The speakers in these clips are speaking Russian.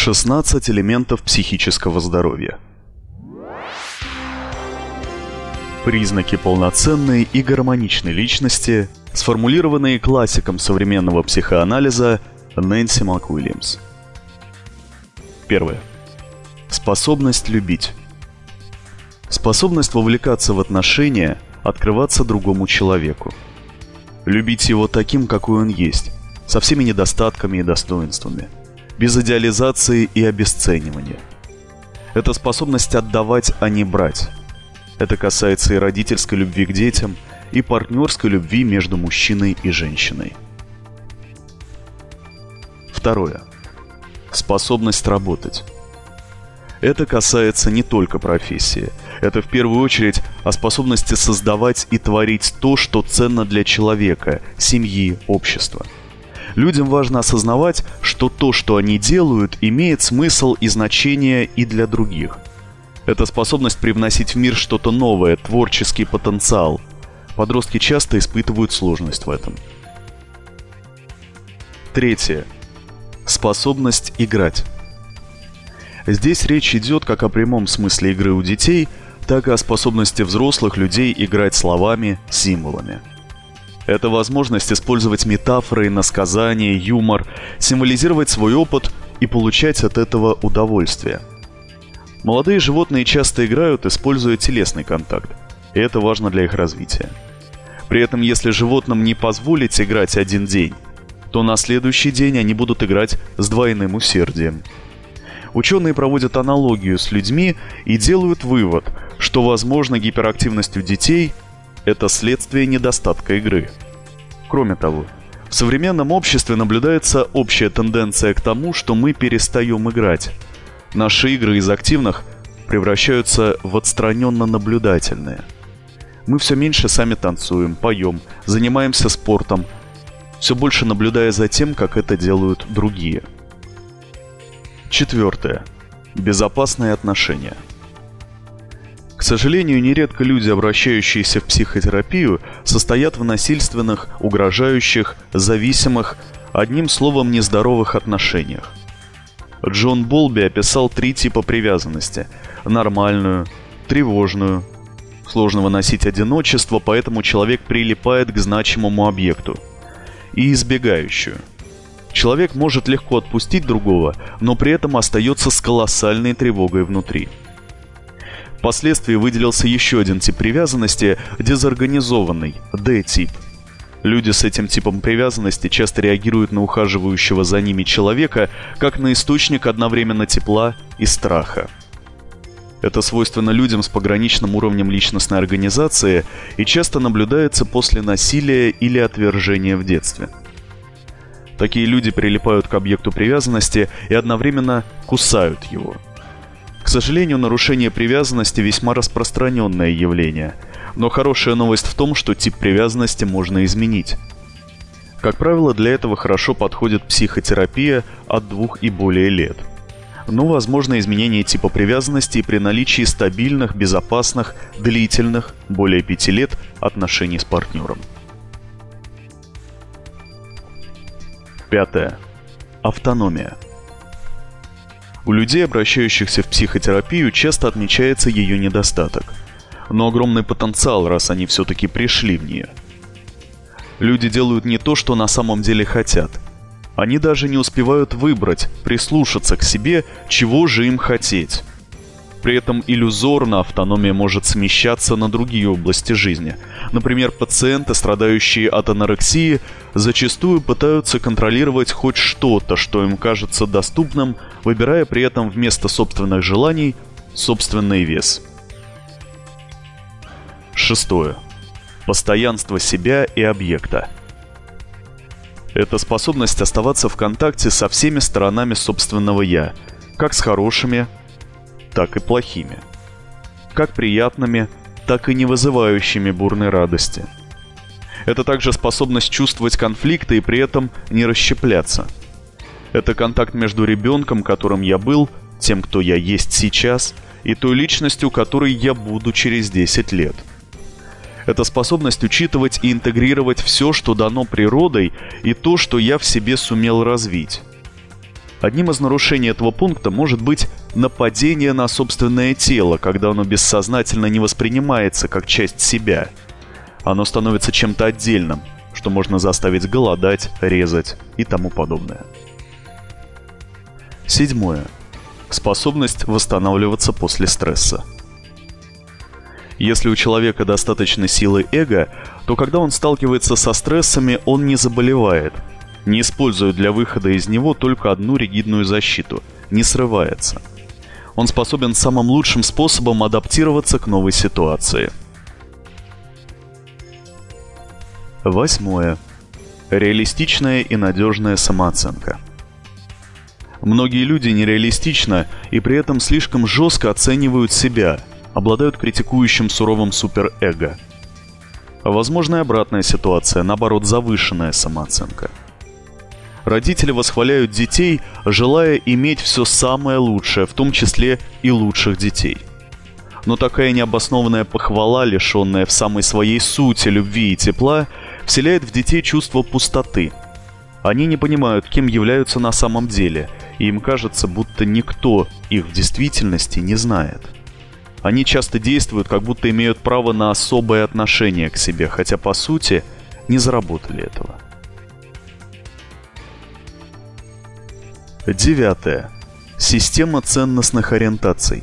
16 элементов психического здоровья. Признаки полноценной и гармоничной личности, сформулированные классиком современного психоанализа Нэнси МакУильямс. Первое. Способность любить. Способность вовлекаться в отношения, открываться другому человеку. Любить его таким, какой он есть, со всеми недостатками и достоинствами, без идеализации и обесценивания. Это способность отдавать, а не брать. Это касается и родительской любви к детям, и партнерской любви между мужчиной и женщиной. Второе. Способность работать. Это касается не только профессии. Это в первую очередь о способности создавать и творить то, что ценно для человека, семьи, общества. Людям важно осознавать, что то, что они делают, имеет смысл и значение и для других. Это способность привносить в мир что-то новое, творческий потенциал. Подростки часто испытывают сложность в этом. Третье. Способность играть. Здесь речь идет как о прямом смысле игры у детей, так и о способности взрослых людей играть словами, символами. Это возможность использовать метафоры, насказания, юмор, символизировать свой опыт и получать от этого удовольствие. Молодые животные часто играют, используя телесный контакт, и это важно для их развития. При этом, если животным не позволить играть один день, то на следующий день они будут играть с двойным усердием – Ученые проводят аналогию с людьми и делают вывод, что, возможно, гиперактивность у детей – это следствие недостатка игры. Кроме того, в современном обществе наблюдается общая тенденция к тому, что мы перестаем играть. Наши игры из активных превращаются в отстраненно-наблюдательные. Мы все меньше сами танцуем, поем, занимаемся спортом, все больше наблюдая за тем, как это делают другие – Четвертое. Безопасные отношения. К сожалению, нередко люди, обращающиеся в психотерапию, состоят в насильственных, угрожающих, зависимых, одним словом, нездоровых отношениях. Джон Болби описал три типа привязанности – нормальную, тревожную, сложно выносить одиночество, поэтому человек прилипает к значимому объекту, и избегающую – Человек может легко отпустить другого, но при этом остается с колоссальной тревогой внутри. Впоследствии выделился еще один тип привязанности – дезорганизованный, D-тип. Люди с этим типом привязанности часто реагируют на ухаживающего за ними человека как на источник одновременно тепла и страха. Это свойственно людям с пограничным уровнем личностной организации и часто наблюдается после насилия или отвержения в детстве – Такие люди прилипают к объекту привязанности и одновременно кусают его. К сожалению, нарушение привязанности весьма распространенное явление, но хорошая новость в том, что тип привязанности можно изменить. Как правило, для этого хорошо подходит психотерапия от двух и более лет. Но возможно изменение типа привязанности при наличии стабильных, безопасных, длительных, более пяти лет отношений с партнером. Пятое. Автономия. У людей, обращающихся в психотерапию, часто отмечается ее недостаток. Но огромный потенциал, раз они все-таки пришли в нее. Люди делают не то, что на самом деле хотят. Они даже не успевают выбрать, прислушаться к себе, чего же им хотеть. При этом иллюзорно автономия может смещаться на другие области жизни. Например, пациенты, страдающие от анорексии, зачастую пытаются контролировать хоть что-то, что им кажется доступным, выбирая при этом вместо собственных желаний собственный вес. Шестое. Постоянство себя и объекта. Это способность оставаться в контакте со всеми сторонами собственного «я», как с хорошими, так и плохими. Как приятными, так и не вызывающими бурной радости. Это также способность чувствовать конфликты и при этом не расщепляться. Это контакт между ребенком, которым я был, тем, кто я есть сейчас, и той личностью, которой я буду через 10 лет. Это способность учитывать и интегрировать все, что дано природой, и то, что я в себе сумел развить. Одним из нарушений этого пункта может быть нападение на собственное тело, когда оно бессознательно не воспринимается как часть себя. Оно становится чем-то отдельным, что можно заставить голодать, резать и тому подобное. Седьмое. Способность восстанавливаться после стресса. Если у человека достаточно силы эго, то когда он сталкивается со стрессами, он не заболевает – не использует для выхода из него только одну ригидную защиту, не срывается. Он способен самым лучшим способом адаптироваться к новой ситуации. Восьмое. Реалистичная и надежная самооценка. Многие люди нереалистично и при этом слишком жестко оценивают себя, обладают критикующим суровым суперэго. Возможно и обратная ситуация, наоборот, завышенная самооценка – Родители восхваляют детей, желая иметь все самое лучшее, в том числе и лучших детей. Но такая необоснованная похвала, лишенная в самой своей сути любви и тепла, вселяет в детей чувство пустоты. Они не понимают, кем являются на самом деле, и им кажется, будто никто их в действительности не знает. Они часто действуют, как будто имеют право на особое отношение к себе, хотя по сути не заработали этого. Девятое. Система ценностных ориентаций.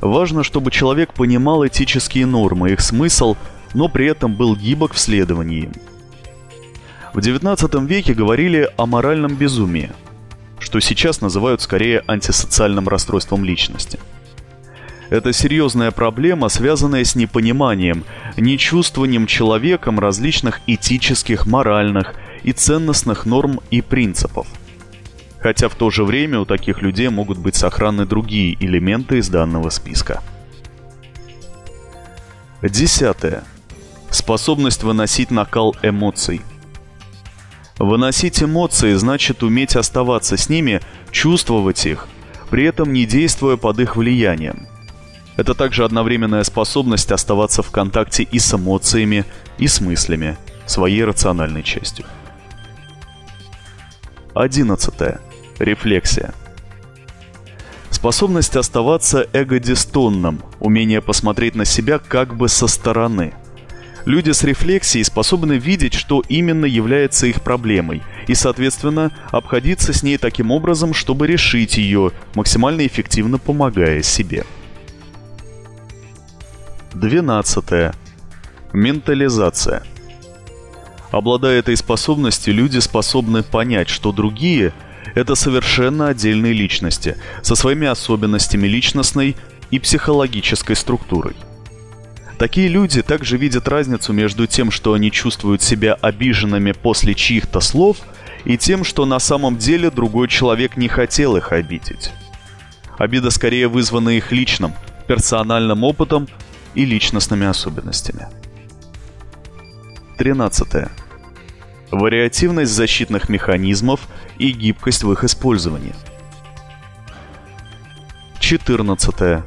Важно, чтобы человек понимал этические нормы, их смысл, но при этом был гибок в следовании им. В XIX веке говорили о моральном безумии, что сейчас называют скорее антисоциальным расстройством личности. Это серьезная проблема, связанная с непониманием, нечувствованием человеком различных этических, моральных и ценностных норм и принципов – хотя в то же время у таких людей могут быть сохранны другие элементы из данного списка. Десятое. Способность выносить накал эмоций. Выносить эмоции значит уметь оставаться с ними, чувствовать их, при этом не действуя под их влиянием. Это также одновременная способность оставаться в контакте и с эмоциями, и с мыслями, своей рациональной частью. Одиннадцатое. Рефлексия. Способность оставаться эгодистонным, умение посмотреть на себя как бы со стороны. Люди с рефлексией способны видеть, что именно является их проблемой, и, соответственно, обходиться с ней таким образом, чтобы решить ее, максимально эффективно помогая себе. 12. Ментализация. Обладая этой способностью, люди способны понять, что другие – это совершенно отдельные личности, со своими особенностями личностной и психологической структурой. Такие люди также видят разницу между тем, что они чувствуют себя обиженными после чьих-то слов, и тем, что на самом деле другой человек не хотел их обидеть. Обида скорее вызвана их личным, персональным опытом и личностными особенностями. 13. Вариативность защитных механизмов и гибкость в их использовании. 14.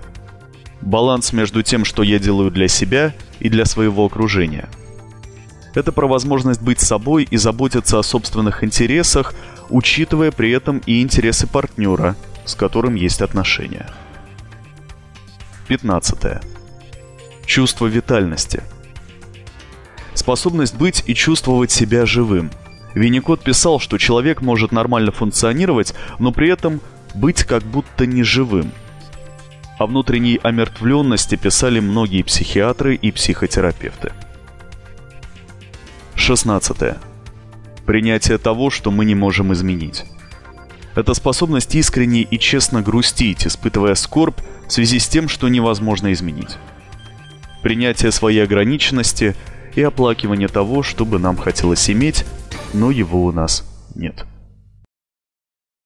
Баланс между тем, что я делаю для себя и для своего окружения. Это про возможность быть собой и заботиться о собственных интересах, учитывая при этом и интересы партнера, с которым есть отношения. 15. Чувство витальности – способность быть и чувствовать себя живым. Винникот писал, что человек может нормально функционировать, но при этом быть как будто неживым. О внутренней омертвленности писали многие психиатры и психотерапевты. 16. Принятие того, что мы не можем изменить. Это способность искренне и честно грустить, испытывая скорбь в связи с тем, что невозможно изменить. Принятие своей ограниченности и оплакивание того, что бы нам хотелось иметь, но его у нас нет.